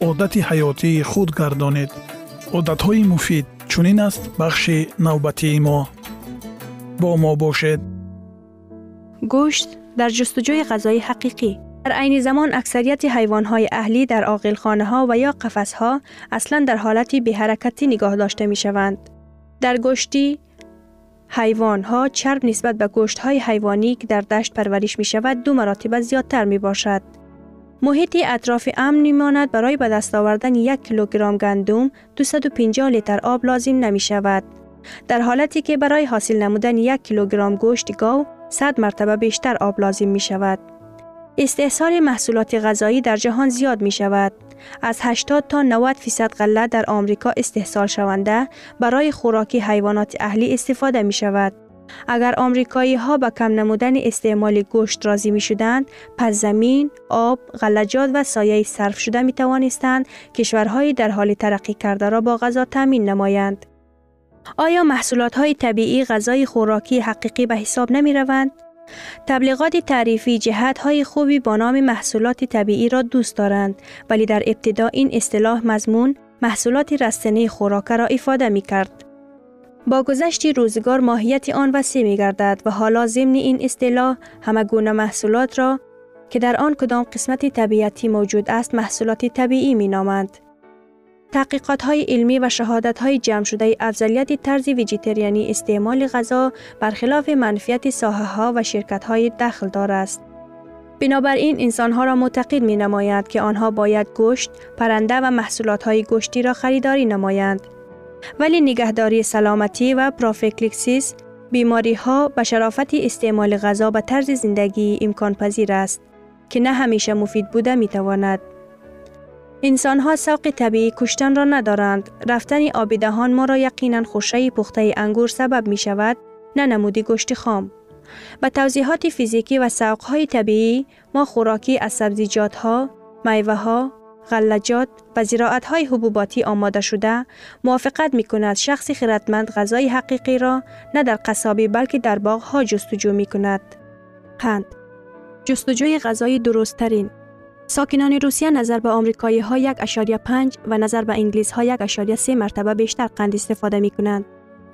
одати ҳаётии худ гардонед одатҳои муфид чунин аст бахши навбатии мо бо мо бошед гӯшт дар ҷустуҷӯи ғазои ҳақиқӣ дар айни замон аксарияти ҳайвонҳои аҳлӣ дар оғилхонаҳо ва ё қафасҳо аслан дар ҳолати беҳаракатӣ нигоҳ дошта мешаванд дар гӯшти ҳайвонҳо чарб нисбат ба гӯштҳои ҳайвонӣ ки дар дашт парвариш мешавад ду маротиба зиёдтар мебошад محیط اطراف امن میماند برای به دست آوردن یک کیلوگرم گندم 250 لیتر آب لازم نمی شود. در حالتی که برای حاصل نمودن یک کیلوگرم گوشت گاو 100 مرتبه بیشتر آب لازم می شود. استحصال محصولات غذایی در جهان زیاد می شود. از 80 تا 90 فیصد غله در آمریکا استحصال شونده برای خوراکی حیوانات اهلی استفاده می شود. اگر آمریکایی ها به کم نمودن استعمال گوشت راضی می شدند، پس زمین، آب، غلجات و سایه صرف شده می توانستند کشورهای در حال ترقی کرده را با غذا تامین نمایند. آیا محصولات های طبیعی غذای خوراکی حقیقی به حساب نمی روند؟ تبلیغات تعریفی جهت های خوبی با نام محصولات طبیعی را دوست دارند ولی در ابتدا این اصطلاح مضمون محصولات رستنی خوراک را ifade می کرد. با گذشت روزگار ماهیت آن وسیع می گردد و حالا ضمن این اصطلاح همه گونه محصولات را که در آن کدام قسمت طبیعتی موجود است محصولات طبیعی می نامند. تحقیقات های علمی و شهادت های جمع شده افضلیت طرز ویژیتریانی استعمال غذا برخلاف منفیت ساحه ها و شرکت های دخل دار است. بنابراین انسان ها را معتقد می نماید که آنها باید گوشت، پرنده و محصولات های گوشتی را خریداری نمایند. ولی نگهداری سلامتی و پروفیکلیکسیس بیماری ها به شرافت استعمال غذا به طرز زندگی امکان پذیر است که نه همیشه مفید بوده می تواند. انسان ها سوق طبیعی کشتن را ندارند. رفتن آب دهان ما را یقینا خوشه پخته انگور سبب می شود نه نمودی گوشت خام. به توضیحات فیزیکی و سوق های طبیعی ما خوراکی از سبزیجات ها، میوه ها، غلجات و زراعت های حبوباتی آماده شده موافقت می کند شخصی خیرتمند غذای حقیقی را نه در قصابی بلکه در باغ ها جستجو می کند. قند جستجوی غذای درست ترین ساکنان روسیه نظر به آمریکایی ها یک اشاریه پنج و نظر به انگلیس ها یک اشاریه سه مرتبه بیشتر قند استفاده می کنند.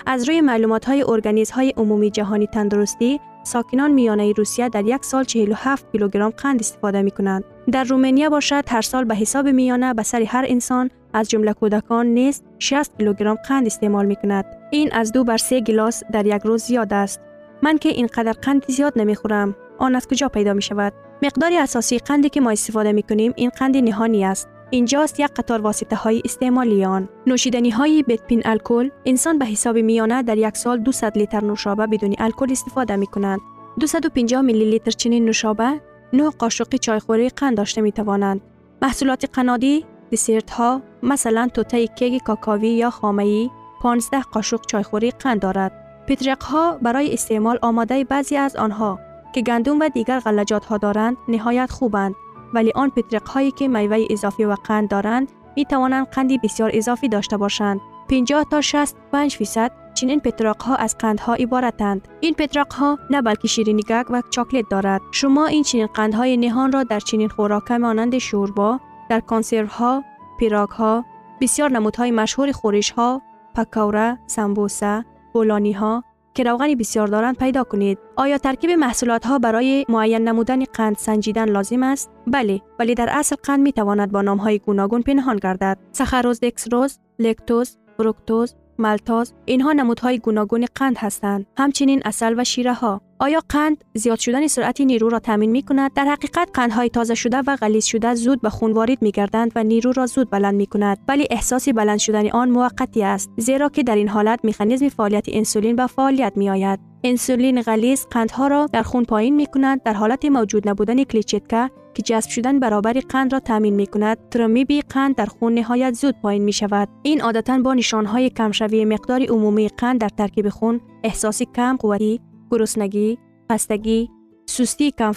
از روی معلومات های ارگانیز های عمومی جهانی تندرستی، ساکنان میانه روسیه در یک سال 47 کیلوگرم قند استفاده می کنند. در رومانیا باشد هر سال به حساب میانه به سر هر انسان از جمله کودکان نیز 60 کیلوگرم قند استعمال می کند. این از دو بر سه گلاس در یک روز زیاد است. من که اینقدر قند زیاد نمی خورم. آن از کجا پیدا می شود؟ مقدار اساسی قندی که ما استفاده می کنیم این قند نهانی است. اینجاست یک قطار واسطه های استعمالی آن. نوشیدنی های بتپین الکل انسان به حساب میانه در یک سال 200 لیتر نوشابه بدون الکل استفاده می کنند. 250 میلی لیتر چنین نوشابه 9 قاشق چایخوری قند داشته می توانند. محصولات قنادی، دسرت ها مثلا توته کیک کاکاوی یا خامه‌ای 15 قاشق چایخوری قند دارد. پترق ها برای استعمال آماده بعضی از آنها که گندم و دیگر غلجات ها دارند نهایت خوبند ولی آن پترق هایی که میوه اضافی و قند دارند می توانند قندی بسیار اضافی داشته باشند 50 تا 65 فیصد چنین پتراق ها از قند ها عبارتند این پتراق ها نه بلکه شیرینی گگ و چاکلت دارد شما این چنین قند های نهان را در چنین خوراک مانند شوربا در کنسرو ها پیراک ها بسیار نمودهای مشهور خورش ها پکوره سمبوسه بولانی ها که روغن بسیار دارند پیدا کنید. آیا ترکیب محصولات ها برای معین نمودن قند سنجیدن لازم است؟ بله، ولی در اصل قند می تواند با نام های گوناگون پنهان گردد. سخروز دکسروز، لکتوز، فروکتوز، مالتاز اینها نمودهای گوناگون قند هستند. همچنین اصل و شیره ها آیا قند زیاد شدن سرعت نیرو را تامین می کند در حقیقت قندهای تازه شده و غلیظ شده زود به خون وارد می گردند و نیرو را زود بلند می کند ولی احساس بلند شدن آن موقتی است زیرا که در این حالت مکانیزم فعالیت انسولین به فعالیت می آید انسولین غلیظ قندها را در خون پایین می کند در حالت موجود نبودن کلیچتکه که جذب شدن برابر قند را تامین می کند ترمیبی قند در خون نهایت زود پایین می شود این عادتا با نشانهای کمشوی مقدار عمومی قند در ترکیب خون احساس کم قوتی گرسنگی خستگی سستی کم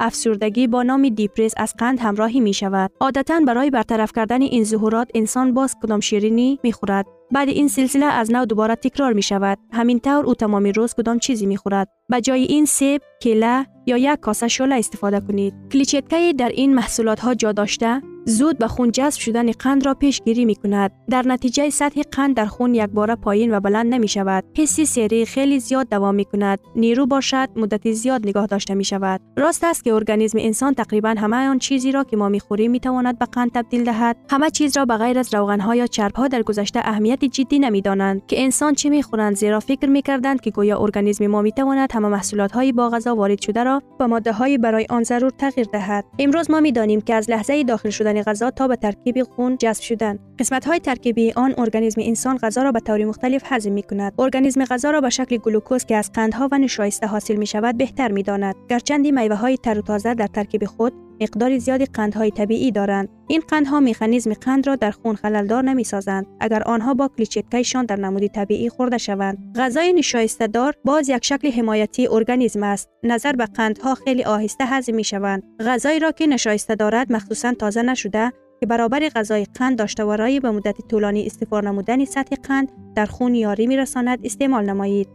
افسردگی با نام دیپرس از قند همراهی می شود. عادتا برای برطرف کردن این ظهورات انسان باز کدام شیرینی می خورد. بعد این سلسله از نو دوباره تکرار می شود. همین طور او تمام روز کدام چیزی می خورد. به جای این سیب، کله یا یک کاسه شله استفاده کنید. کلیچتکه در این محصولات ها جا داشته زود به خون جذب شدن قند را پیشگیری می کند. در نتیجه سطح قند در خون یک بار پایین و بلند نمی شود. حسی سری خیلی زیاد دوام می کند. نیرو باشد مدت زیاد نگاه داشته می شود. راست است که ارگانیسم انسان تقریبا همه آن چیزی را که ما می خوریم می تواند به قند تبدیل دهد. همه چیز را به غیر از روغن یا چرب ها در گذشته اهمیت جدی نمی دانند که انسان چه می خورند زیرا فکر می کردند که گویا ارگانیسم ما می تواند همه محصولات های با غذا وارد شده را با ماده های برای آن ضرور تغییر دهد. امروز ما می دانیم که از لحظه داخل شدن غذا تا به ترکیب خون جذب شدن. قسمت های ترکیبی آن ارگانیسم انسان غذا را به طور مختلف هضم می کند ارگانیسم غذا را به شکل گلوکوز که از قندها و نشایسته حاصل می شود بهتر می داند گرچند میوه های تر و تازه در ترکیب خود مقدار زیادی قندهای طبیعی دارند. این قندها مکانیزم قند را در خون خللدار نمی سازند اگر آنها با کلیچتکایشان در نمودی طبیعی خورده شوند. غذای نشایسته دار باز یک شکل حمایتی ارگانیسم است. نظر به قندها خیلی آهسته هضم می شوند غذایی را که نشایسته دارد مخصوصا تازه نشده که برابر غذای قند داشته و رای به مدت طولانی استفاده نمودن سطح قند در خون یاری می رساند استعمال نمایید.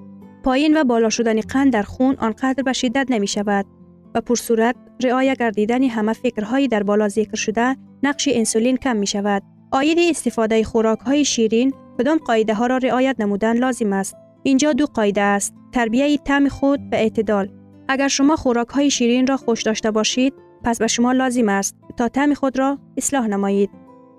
پایین و بالا شدن قند در خون آنقدر به شدت نمی شود و پرصورت رعایه گردیدن همه فکرهایی در بالا ذکر شده نقش انسولین کم می شود. آید استفاده خوراک های شیرین کدام قاعده ها را رعایت نمودن لازم است. اینجا دو قاعده است. تربیه تم خود به اعتدال. اگر شما خوراک های شیرین را خوش داشته باشید پس به شما لازم است تا طعم خود را اصلاح نمایید.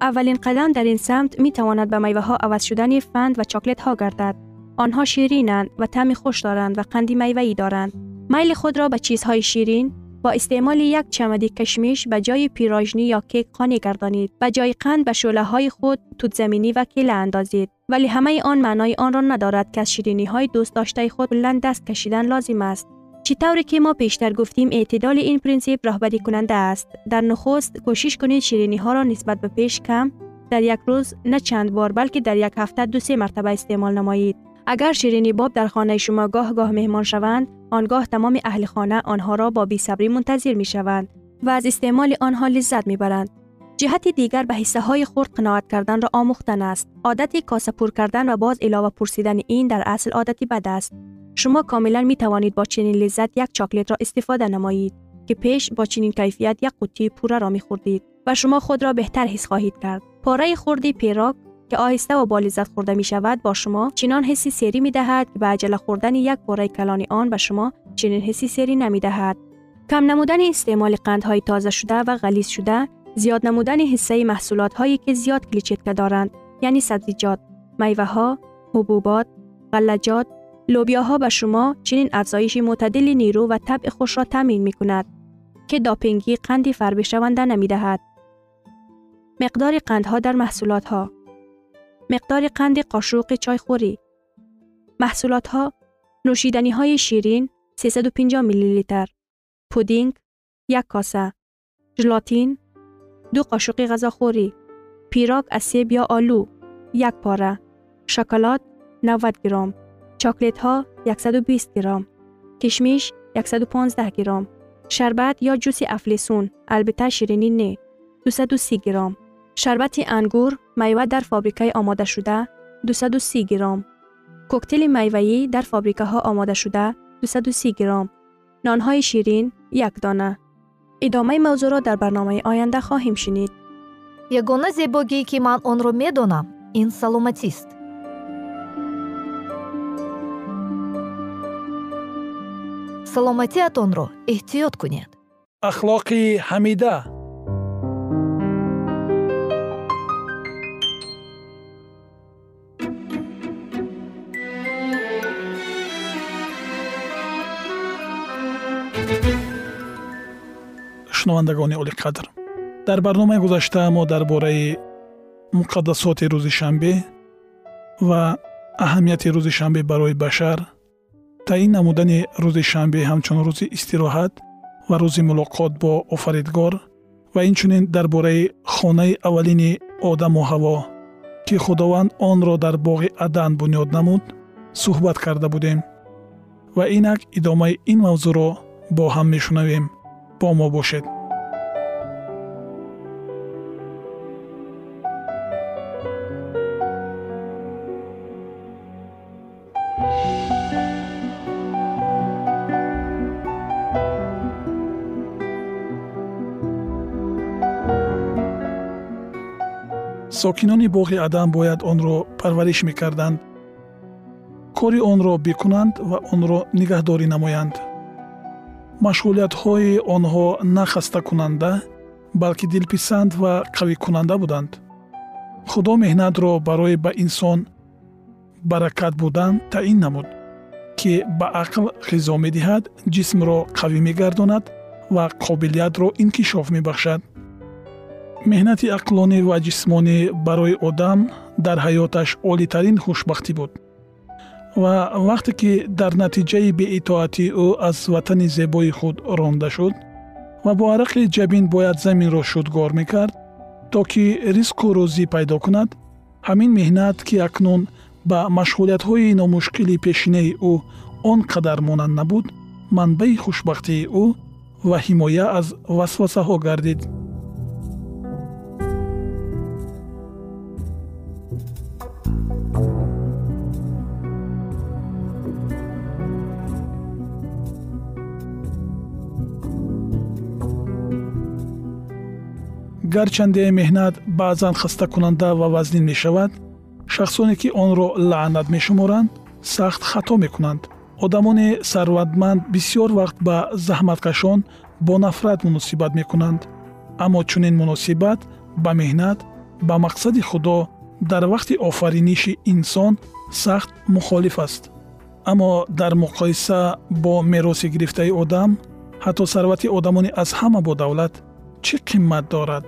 اولین قدم در این سمت می تواند به میوه ها عوض شدن فند و چاکلت ها گردد. آنها شیرینند و طعم خوش دارند و قندی میوه‌ای دارند. میل خود را به چیزهای شیرین با استعمال یک چمدی کشمیش به جای پیراژنی یا کیک قانی گردانید. به جای قند به شعله های خود توت زمینی و کیله اندازید. ولی همه آن معنای آن را ندارد که از شیرینی های دوست داشته خود بلند دست کشیدن لازم است. چطوری که ما پیشتر گفتیم اعتدال این پرینسیپ راهبری کننده است در نخست کوشش کنید شیرینی ها را نسبت به پیش کم در یک روز نه چند بار بلکه در یک هفته دو سه مرتبه استعمال نمایید اگر شیرینی باب در خانه شما گاه گاه مهمان شوند آنگاه تمام اهل خانه آنها را با بیصبری منتظر می شوند و از استعمال آنها لذت می برند جهت دیگر به حصه های خرد قناعت کردن را آموختن است. عادت کاسه پر کردن و باز علاوه پرسیدن این در اصل عادتی بد است. شما کاملا می توانید با چنین لذت یک چاکلت را استفاده نمایید که پیش با چنین کیفیت یک قوطی پوره را می خوردید و شما خود را بهتر حس خواهید کرد. پاره خوردی پیراک که آهسته و با لذت خورده می شود با شما چنان حسی سری می دهد که به عجله خوردن یک پاره کلان آن به شما چنین حسی سری نمی دهد. کم نمودن استعمال قندهای تازه شده و غلیظ شده زیاد نمودن حصه محصولات هایی که زیاد کلیچتکه دارند یعنی سبزیجات، میوه ها، حبوبات، غلجات لوبیاها به شما چنین افزایش معتدل نیرو و طبع خوش را تامین می کند که داپینگی قندی فربه شونده نمی دهد. مقدار قندها در محصولات ها مقدار قند قاشق چایخوری. محصولات ها نوشیدنی های شیرین 350 میلی لیتر پودینگ یک کاسه ژلاتین دو قاشق غذاخوری پیراگ سیب یا آلو یک پاره شکلات 90 گرم چاکلیت ها 120 گرم کشمیش 115 گرم شربت یا جوس افلیسون البته شیرینی نه 230 گرم. шарбати ангур майва дар фабрикаи омодашуда 230 гиром. Коктейли майваӣ дар фабрикаҳо омодашуда 230 гиром. Нонҳои ширин як дона. Идомаи мавзӯъро дар барномаи оянда хоҳем шинид. Ягона зебогӣ ки ман онро медонам ин саломатист. Саломатиатонро эҳтиёт кунед. Ахлоқи ҳамида. Шунавандагони олиқадр дар барномаи гузашта мо дар бораи муқаддасоти рӯзи шанбе ва аҳамияти рӯзи шанбе барои башар таъин намудани рӯзи шанбе ҳамчун рӯзи истироҳат ва рӯзи мулоқот бо офаридгор ва инчунин дар бораи хонаи аввалини одаму ҳаво ки худованд онро дар боғи адан бунёд намуд суҳбат карда будем. Ва инак идомаи ин мавзӯъро бо ҳам мешунавем. Бо мо бошед сокинони боғи адам бояд онро парвариш мекарданд. Кори онро бикунанд ва онро нигаҳдорӣ намоянд. Машғулиятҳои онҳо на хастакунанда балки дилписанд ва қавикунанда буданд. Худо меҳнатро барои ба инсон баракат будан таъин намуд ки ба ақл ғизо медиҳад ҷисмро қавӣ мегардонад ва қобилиятро инкишоф мебахшад меҳнати ақлонӣ ва ҷисмонӣ барои одам дар ҳаёташ олитарин хушбахтӣ буд. Ва вақте ки дар натиҷаи беитоатии ӯ аз ватани зебои худ ронда шуд ва бо арақи ҷабин бояд заминро шудгор мекард то ки ризқу рӯзӣ пайдо кунад ҳамин меҳнат ки акнун ба машғулиятҳои номушкили пешинаи ӯ он қадар монанд набуд манбаи хушбахтии ӯ ва ҳимоя аз васвасаҳо гардид гарчанде меҳнат баъзан хастакунанда ва вазнин мешавад шахсоне ки онро лаънат мешуморанд сахт хато мекунанд. Одамони сарватманд бисьёр вақт ба заҳматкашон бо нафрат муносибат мекунанд. Аммо чунин муносибат ба меҳнат ба мақсади худо дар вақти офариниши инсон сахт мухолиф аст. Аммо дар муқоиса бо мероси гирифтаи одам ҳатто сарвати одамони аз ҳама бодавлат чӣ қимат дорад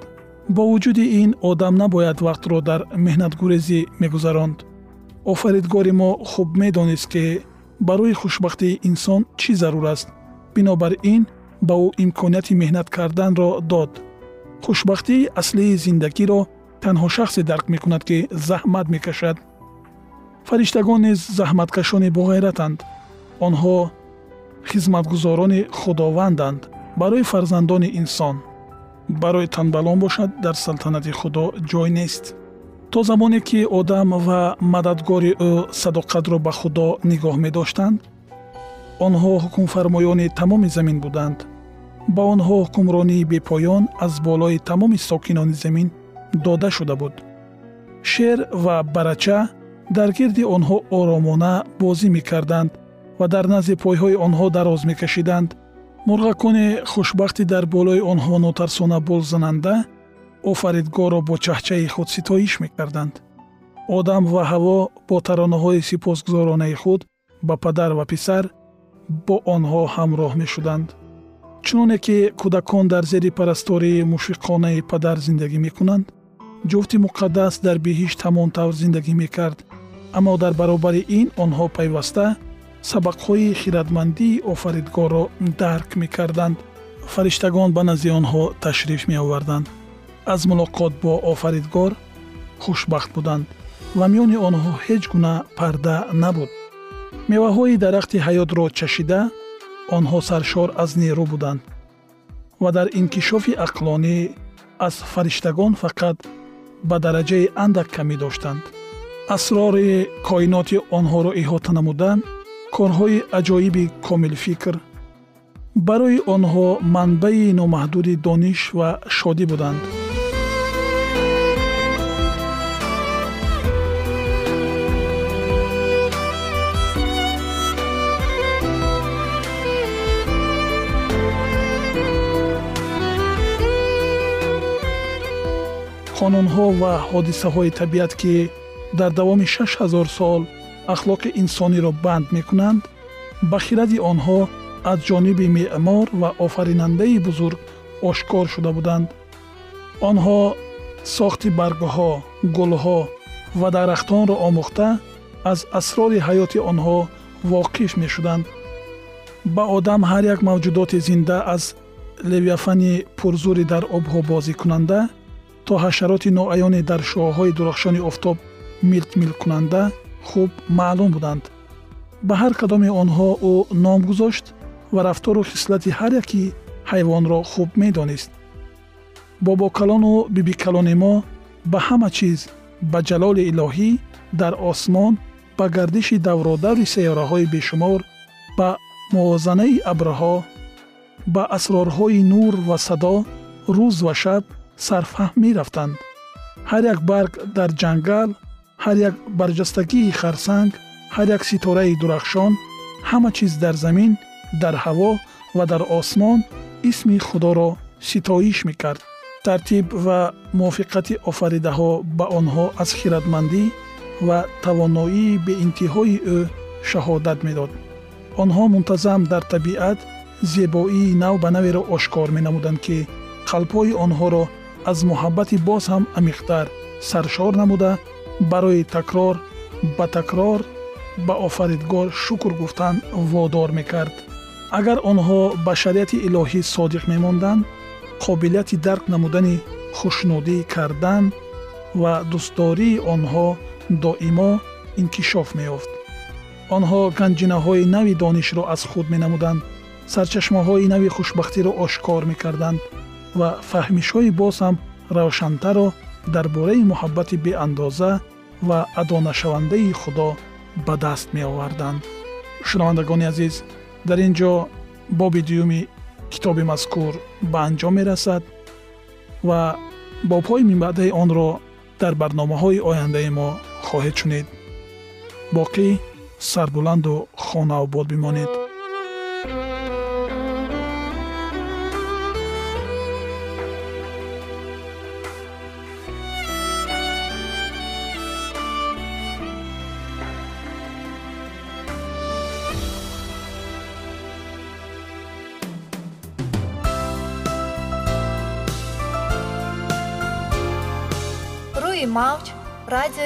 бо вуҷуди ин одам набояд вақтро дар меҳнатгурезӣ мегузаронд. Офаридгори мо хуб медонист ки барои хушбахтии инсон чӣ зарур аст? Бинобар ин ба ӯ имконияти меҳнат карданро дод. Хушбахтии аслии зиндагиро танҳо шахсе дарк мекунад ки заҳмат мекашад. Фариштагон низ заҳматкашони боғайратанд. Онҳо хизматгузорони худованданд барои фарзандони инсон барои танбалон бошад дар салтанати худо ҷой нест. То замоне ки одам ва мададгори ӯ садоқатро ба худо нигоҳ медоштанд онҳо ҳукмфармоёни тамоми замин буданд. Ба онҳо ҳукмронии бепоён аз болои тамоми сокинони замин дода шуда буд. Шер ва барача дар гирди онҳо оромона бозӣ мекарданд ва дар назди пойҳои онҳо дароз мекашиданд мурғакони хушбахти дар болои онҳо нотарсона болзананда офаридгорро бо чаҳчаи худ ситоиш мекарданд. Одам ва ҳаво бо таронаҳои сипосгузоронаи худ ба падар ва писар бо онҳо ҳамроҳ мешуданд. Чуноне ки кӯдакон дар зери парастории мушфиқонаи падар зиндагӣ мекунанд ҷуфти муқаддас дар биҳишт ҳамон тавр зиндагӣ мекард аммо дар баробари ин онҳо пайваста сабақҳои хиратмандии офаридгорро дарк мекарданд. Фариштагон ба назди онҳо ташриф меоварданд. Аз мулоқот бо офаридгор хушбахт буданд ва миёни онҳо ҳеҷ гуна парда набуд. Меваҳои дарахти ҳаётро чашида онҳо саршор аз нерӯ буданд ва дар инкишофи ақлонӣ аз фариштагон фақат ба дараҷаи андак камӣ доштанд. Асрори коиноти онҳоро иҳота намуда корҳои аҷоиби комилфикр барои онҳо манбаи номаҳдуди дониш ва шодӣ буданд. Қонунҳо ва ҳодисаҳои табиат ки дар давоми 6000 сол ахлоқи инсониро банд мекунанд ба хиради онҳо аз ҷониби меъмор ва офаринандаи бузург ошкор шуда буданд. Онҳо сохти баргҳо гулҳо ва дарахтонро омӯхта аз асрори ҳаёти онҳо воқиф мешуданд. Ба одам ҳар як мавҷудоти зинда аз левиафани пурзури дар обҳо бозикунанда то ҳашароти ноаёне дар шуоҳҳои дурахшони офтоб милтмилкунанда хуб маълум буданд. Ба ҳар кадоми онҳо ӯ ном гузошт ва рафтору хислати ҳар яки ҳайвонро хуб медонист. Бобокалону бибикалони мо ба ҳама чиз ба ҷалоли илоҳӣ дар осмон ба гардиши давродаври сайёраҳои бешумор ба мувозанаи абрҳо ба асрорҳои нур ва садо рӯз ва шаб сарфаҳм мерафтанд. Ҳар як барг дар ҷангал ҳар як барҷастагии харсанг ҳар як ситораи дурахшон ҳама чиз дар замин дар ҳаво ва дар осмон исми худоро ситоиш мекард. Тартиб ва мувофиқати офаридаҳо ба онҳо аз хиратмандӣ ва тавоноии беинтиҳои ӯ шаҳодат медод. Онҳо мунтазам дар табиат зебоии нав ба наверо ошкор менамуданд ки қалбҳои онҳоро аз муҳаббати боз ҳам амиқтар саршор намуда барои такрор ба такрор ба офаридгор шукр гуфтан водор мекард. Агар онҳо ба шариати илоҳӣ содиқ мемонданд қобилияти дарк намудани хушнудӣ кардан ва дӯстдории онҳо доимо инкишоф меёфт. Онҳо ганҷинаҳои нави донишро аз худ менамуданд сарчашмаҳои нави хушбахтиро ошкор мекарданд ва фаҳмишҳои боз ҳам равшантарро дар бораи муҳаббати беандоза ва адонашавандаи худо ба даст меоварданд. Шунавандагони азиз дар ин ҷо боби дуюми китоби мазкур ба анҷом мерасад ва бобҳои минбаъдаи онро дар барномаҳои ояндаи мо хоҳед шунид. Боқӣ сарбуланду хонаобод бимонед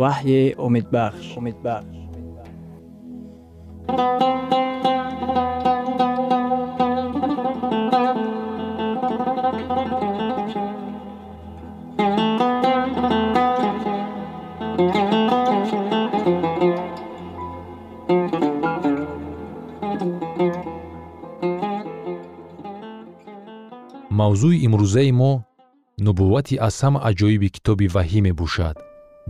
وحی امیدبخش امیدبخش мавзӯи имрӯзаи мо нубуввати аз ҳама аҷоиби китоби ваҳӣ мебошад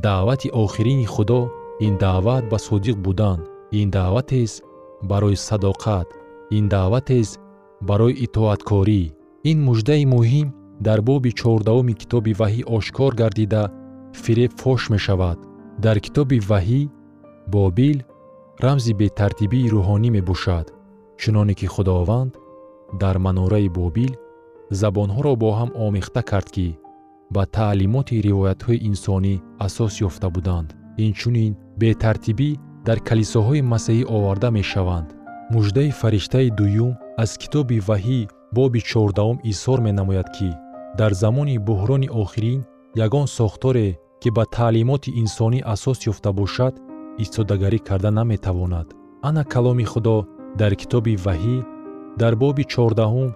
даъвати охирини худо ин даъват ба содиқ будан ин даъватест барои садоқат ин даъватест барои итоаткорӣ. Ин муждаи муҳим дар боби чордаҳуми китоби ваҳӣ ошкор гардида фиреб фош мешавад. Дар китоби ваҳӣ бобил рамзи бетартибии рӯҳонӣ мебошад. Чуноне ки худованд дар манораи бобил забонҳоро бо ҳам омехта кард ки ба таълимоти ривоятҳои инсонӣ асос ёфта буданд. Инчунин бетартибӣ дар калисоҳои масеҳӣ оварда мешаванд. Муждаи фариштаи дуюм аз китоби ваҳӣ боби чордаҳум изҳор менамояд ки дар замони буҳрони охирин ягон сохторе ки ба таълимоти инсонӣ асос ёфта бошад истодагарӣ карда наметавонад. Ана каломи худо дар китоби ваҳӣ дар боби чордаҳум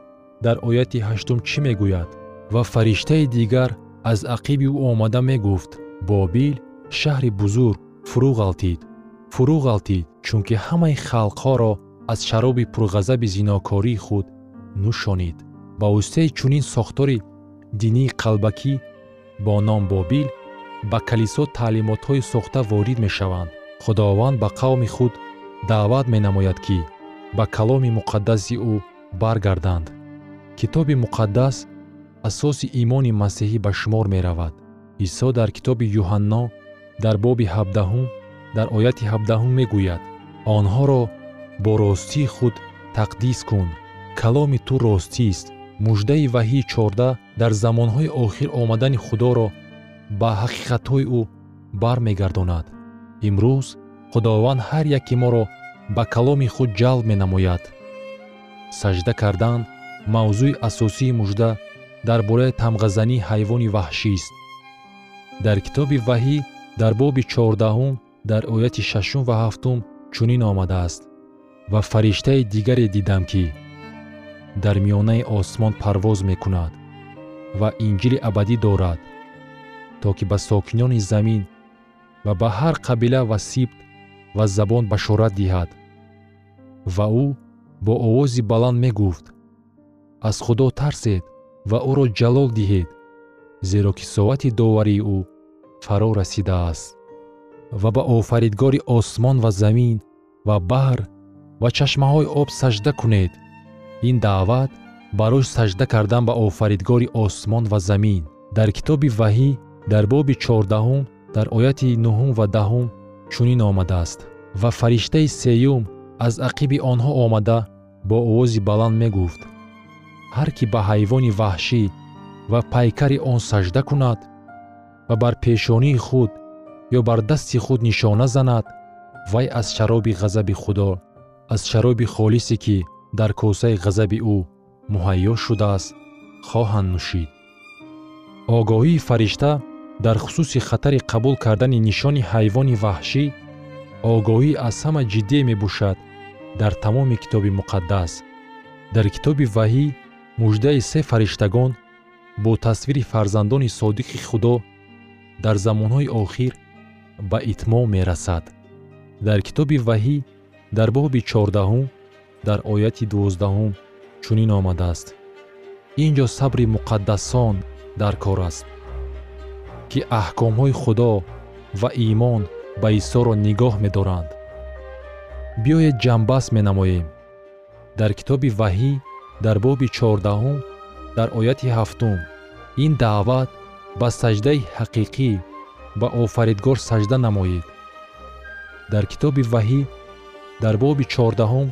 дар ояти ҳаштум чӣ мегӯяд? Ва фариштаи дигар аз ақиби ӯ омада мегуфт бобил шаҳри бузург фурӯ ғалтид фурӯ ғалтид чунки ҳамаи халқҳоро аз шароби пурғазаби зинокории худ нӯшонид ба воситаи чунин сохтори динии қалбакӣ бо ном бобил ба калисо таълимотҳои сохта ворид мешаванд. Худованд ба қавми худ даъват менамояд ки ба каломи муқаддаси ӯ баргарданд. Китоби муқаддас асоси имони масеҳӣ ба шумор меравад. Исо дар китоби юҳанно дар боби ҳабдаҳум дар ояти ҳабдаҳум мегӯяд. Онҳоро бо ростии худ тақдис кун. Каломи ту ростист. Муждаи ваҳии чорда дар замонҳои охир омадани худоро ба ҳақиқатҳои ӯ бармегардонад. Имрӯз худованд ҳар яке моро ба каломи худ ҷалб менамояд. Сажда кардан мавзӯи асосии мужда дар бораи тамғазании ҳайвони ваҳшист дар китоби ваҳӣ дар боби чордаҳум дар ояти шашум ва ҳафтум чунин омадааст ва фариштаи дигаре дидам ки дар миёнаи осмон парвоз мекунад ва инҷили абадӣ дорад то ки ба сокинони замин ва ба ҳар қабила ва сибт ва забон башорат диҳад. Ва ӯ бо овози баланд мегуфт аз худо тарсед ва ӯро ҷалол диҳед зеро ки соати доварии ӯ фаро расидааст. Ва ба офаридгори осмон ва замин ва баҳр ва чашмаҳои об сажда кунед. Ин даъват барои сажда кардан ба офаридгори осмон ва замин. Дар китоби ваҳӣ дар боби чордаҳум дар ояти нуҳум ва даҳум чунин омадааст. Ва фариштаи сеюм аз ақиби онҳо омада бо овози баланд мегуфт ҳар кӣ ба ҳайвони ваҳшӣ ва пайкари он сажда кунад ва бар пешонии худ ё бар дасти худ нишона занад вай аз шароби ғазаби худо аз шароби холисе ки дар косаи ғазаби ӯ муҳайё шудааст хоҳанд нӯшид. Огоҳии фаришта дар хусуси хатари қабул кардани нишони ҳайвони ваҳшӣ огоҳӣ аз ҳама ҷиддие мебошад дар тамоми китоби муқаддас. Дар китоби ваҳӣ муждаи се фариштагон бо тасвири фарзандони содиқи худо дар замонҳои охир ба итмом мерасад. Дар китоби ваҳӣ дар боби чордаҳум дар ояти дувоздаҳум чунин омадааст. Ин ҷо сабри муқаддасон дар кор аст ки аҳкомҳои худо ва имон ба исоро нигоҳ медоранд. Биёед ҷамъбаст менамоем. Дар китоби ваҳӣ дар боби чордаҳум дар ояти ҳафтум. Ин даъват ба саҷдаи ҳақиқӣ ба офаридгор саҷда намоед. Дар китоби ваҳӣ дар боби чордаҳум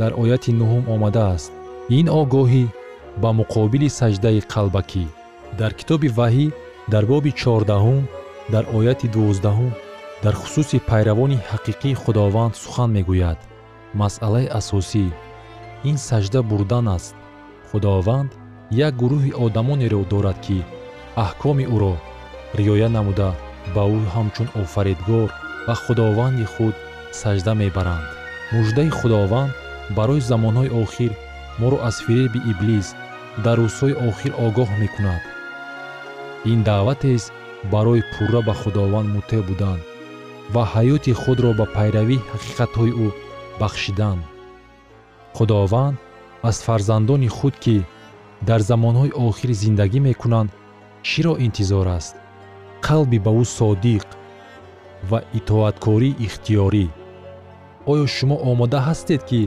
дар ояти нуҳум омадааст. Ин огоҳӣ ба муқобили саҷдаи қалбакӣ. Дар китоби ваҳӣ дар боби чордаҳум дар ояти дувоздаҳум дар хусуси пайравони ҳақиқии худованд сухан мегӯяд. Масъалаи асосӣ ин сажда бурдан аст. Худованд як гурӯҳи одамонеро дорад ки аҳкоми ӯро риоя намуда ба ӯ ҳамчун офаридгор ва худованди худ сажда мебаранд. Муждаи худованд барои замонҳои охир моро аз фиреби иблис дар рӯзҳои охир огоҳ мекунад. Ин даъватест барои пурра ба худованд муттеъ будан ва ҳаёти худро ба пайравии ҳақиқатҳои ӯ бахшидан худованд аз фарзандони худ ки дар замонҳои охир зиндагӣ мекунанд чиро интизор аст? Қалби ба ӯ содиқ ва итоаткории ихтиёрӣ. Оё шумо омода ҳастед ки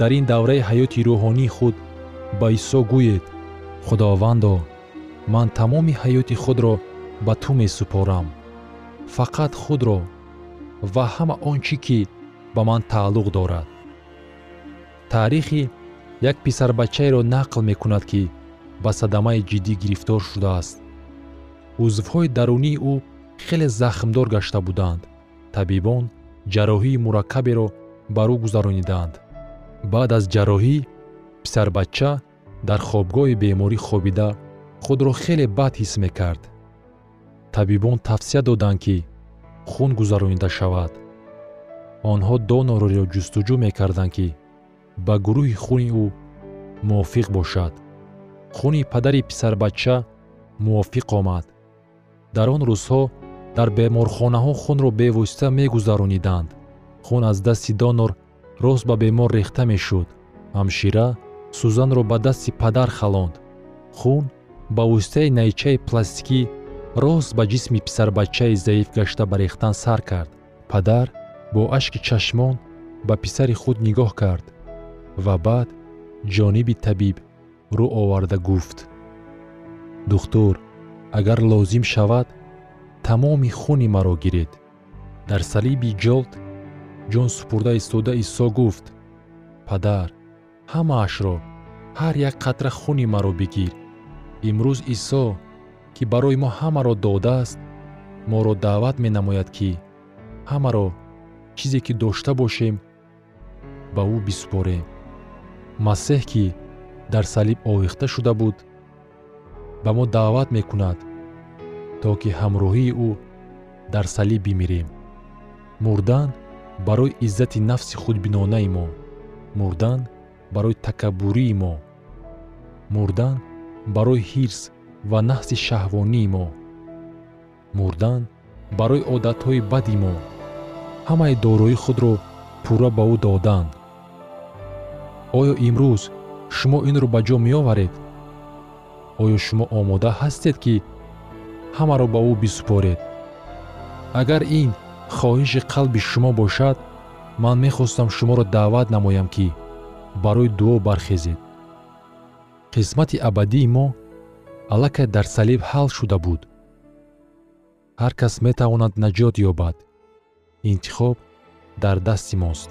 дар ин давраи ҳаёти рӯҳонии худ ба исо гӯед? Худовандо ман тамоми ҳаёти худро ба ту месупорам. Фақат худро ва ҳама он чӣ ки ба ман тааллуқ дорад таърихи як писарбачаеро нақл мекунад ки ба садамаи ҷиддӣ гирифтор шудааст. Узвҳои дарунии ӯ хеле захмдор гашта буданд. Табибон ҷарроҳии мураккаберо бар ӯ гузаронидаанд баъд аз ҷарроҳӣ писарбача дар хобгоҳи беморӣ хобида худро хеле бад ҳис мекард. Табибон тавсия доданд ки хун гузаронида шавад. Онҳо донориро ҷустуҷӯ мекарданд ки ба гурӯҳи хуни ӯ мувофиқ бошад. Хуни падари писарбача мувофиқ омад. Дар он рӯзҳо дар беморхонаҳо хунро бевосита мегузарониданд. Хун аз дасти донор рост ба бемор рехта мешуд. Ҳамшира сӯзанро ба дасти падар халонд. Хун ба воситаи найчаи пластикӣ рост ба ҷисми писарбачаи заиф гашта ба рехтан сар кард. Падар бо ашки чашмон ба писари худ нигоҳ кард ва баъд ҷониби табиб рӯ оварда гуфт. Духтур агар лозим шавад тамоми хуни маро гиред. Дар салиби ҷолд ҷон супурда истода исо гуфт падар ҳамаашро ҳар як қатра хуни маро бигир. Имрӯз исо ки барои мо ҳамаро додааст моро даъват менамояд ки ҳамаро чизе ки дошта бошем ба ӯ бисупорем масеҳ ки дар салиб овехта шуда буд ба мо даъват мекунад то ки ҳамроҳии ӯ дар салиб бимирем. Мурдан барои иззати нафси худбинонаи мо мурдан барои такаббурии мо мурдан барои ҳирс ва наҳси шаҳвонии мо мурдан барои одатҳои бади мо. Ҳамаи дорои худро пурра ба ӯ доданд оё имрӯз шумо инро ба ҷо меоваред? Оё шумо омода ҳастед ки ҳамаро ба ӯ бисупоред? Агар ин хоҳиши қалби шумо бошад ман мехостам шуморо даъват намоям ки барои дуо бархезед. Қисмати абадии мо аллакай дар салиб ҳал шуда буд. Ҳар кас метавонад наҷот ёбад. Интихоб дар дасти мост